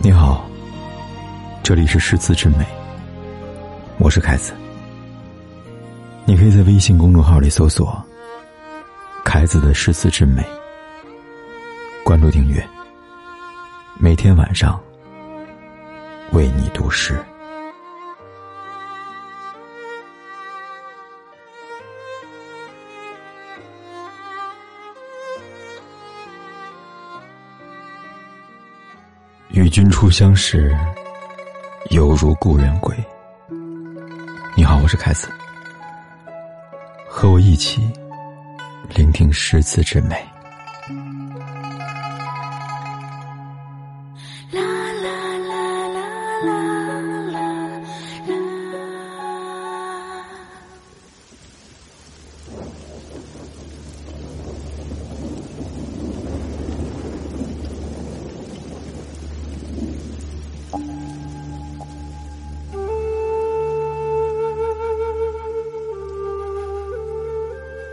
你好，这里是诗词之美，我是凯子。你可以在微信公众号里搜索“凯子的诗词之美”，关注订阅，每天晚上为你读诗。与君初相识，犹如故人归。你好，我是凯子，和我一起聆听诗词之美。啦啦啦啦啦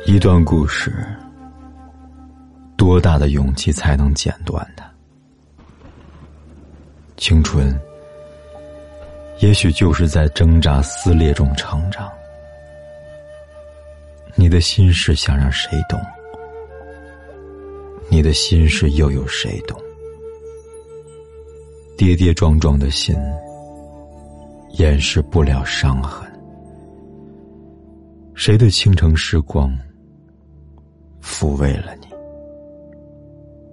一段故事，多大的勇气才能剪断它？青春，也许就是在挣扎撕裂中成长。你的心事想让谁懂？你的心事又有谁懂？跌跌撞撞的心，掩饰不了伤痕。谁的倾城时光？抚慰了你，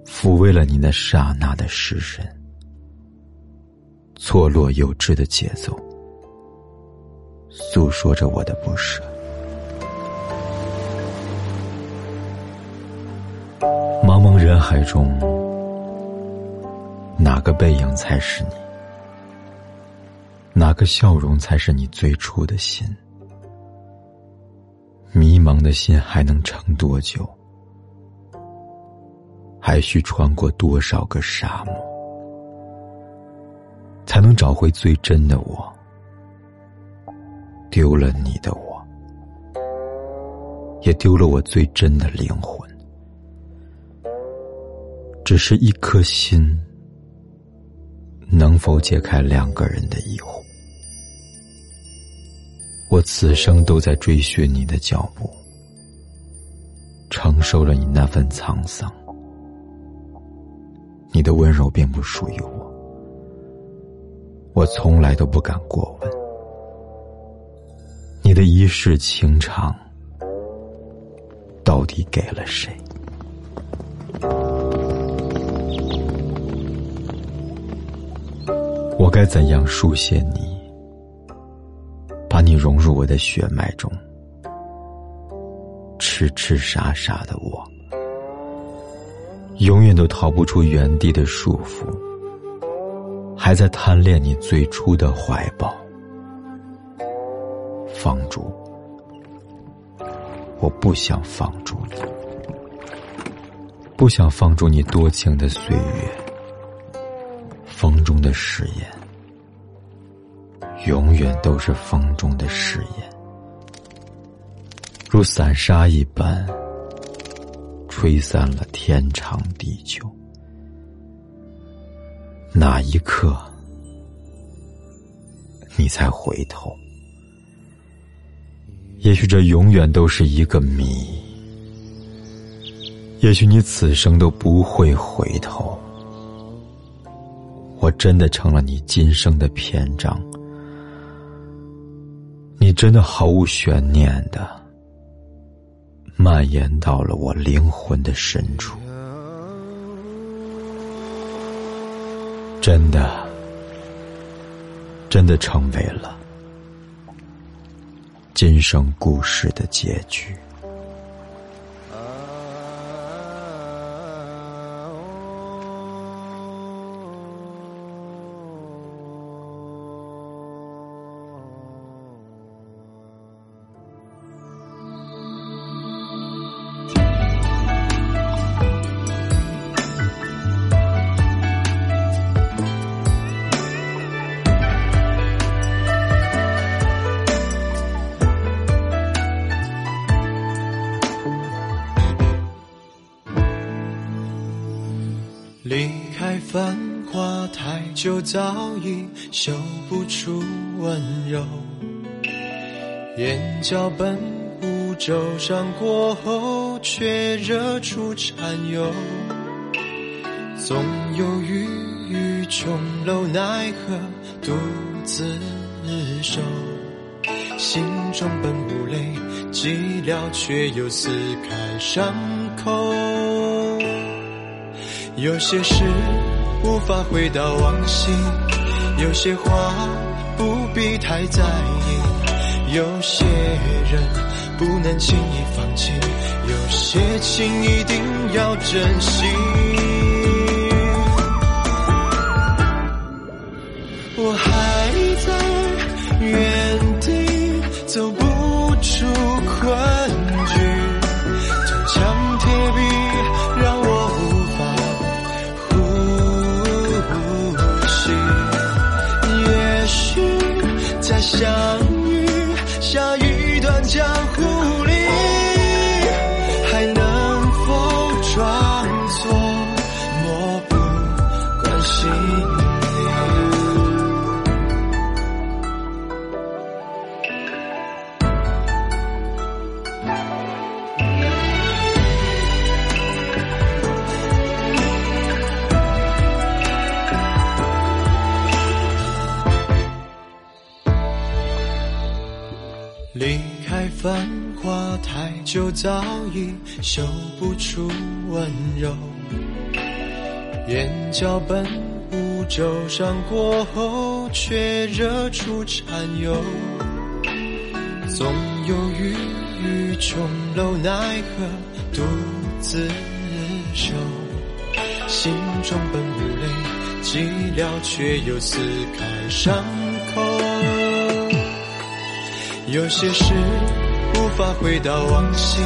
抚慰了你那刹那的失神，错落有致的节奏，诉说着我的不舍。茫茫人海中，哪个背影才是你？哪个笑容才是你最初的心？迷茫的心还能撑多久？还需穿过多少个沙漠，才能找回最真的我？丢了你的我，也丢了我最真的灵魂。只是一颗心，能否解开两个人的疑惑？我此生都在追寻你的脚步，承受了你那份沧桑。你的温柔并不属于我，我从来都不敢过问。你的一世情长，到底给了谁？我该怎样书写你，把你融入我的血脉中？痴痴傻傻的我。永远都逃不出原地的束缚，还在贪恋你最初的怀抱。放逐，我不想放逐你，不想放逐你多情的岁月。风中的誓言，永远都是风中的誓言，如散沙一般。吹散了天长地久，哪一刻你才回头？也许这永远都是一个谜。也许你此生都不会回头。我真的成了你今生的篇章，你真的毫无悬念的。蔓延到了我灵魂的深处，真的，真的成为了今生故事的结局。繁华太久，早已嗅不出温柔。眼角本无皱伤过后，却惹出残忧。总有郁郁琼楼，奈何独自守。心中本无泪，寂寥却又撕开伤口。有些事无法回到往昔，有些话不必太在意，有些人不能轻易放弃，有些情一定要珍惜。我还就，早已嗅不出温柔。眼角本无皱伤过后，却惹出缠忧。总有郁郁琼楼，奈何独自守。心中本无泪，寂寥却又撕开伤口。有些事无法回到往昔，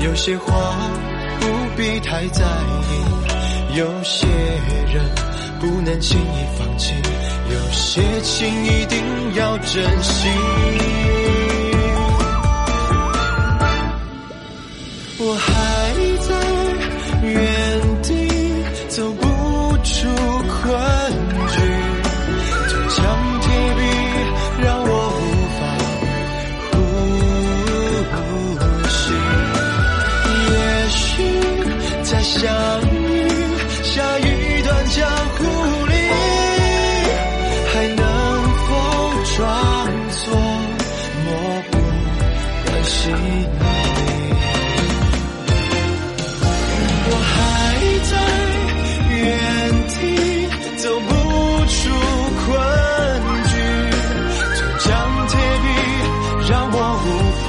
有些话不必太在意，有些人不能轻易放弃，有些情一定要珍惜。我还记忆？我还在原地走不出困局，铜墙铁壁让我无法